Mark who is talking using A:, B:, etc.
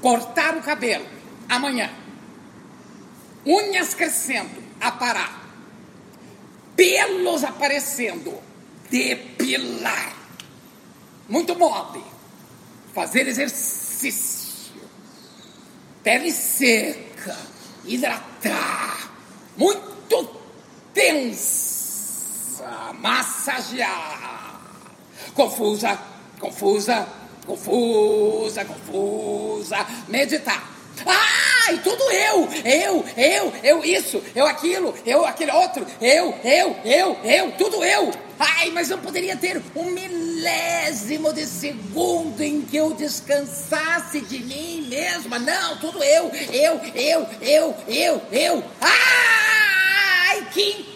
A: cortar o cabelo. Amanhã, unhas crescendo, aparar, pelos aparecendo, depilar, muito mole, fazer exercício, pele seca, hidratar, muito tensa, massagear, confusa, confusa, confusa, confusa, meditar. Ai, tudo eu, eu, eu, eu isso, eu aquilo, eu aquele outro, eu, eu, eu, eu, tudo eu. Ai, mas eu poderia ter um milésimo de segundo em que eu descansasse de mim mesma. Não, tudo eu, eu, eu, eu, eu, eu. Ai, que!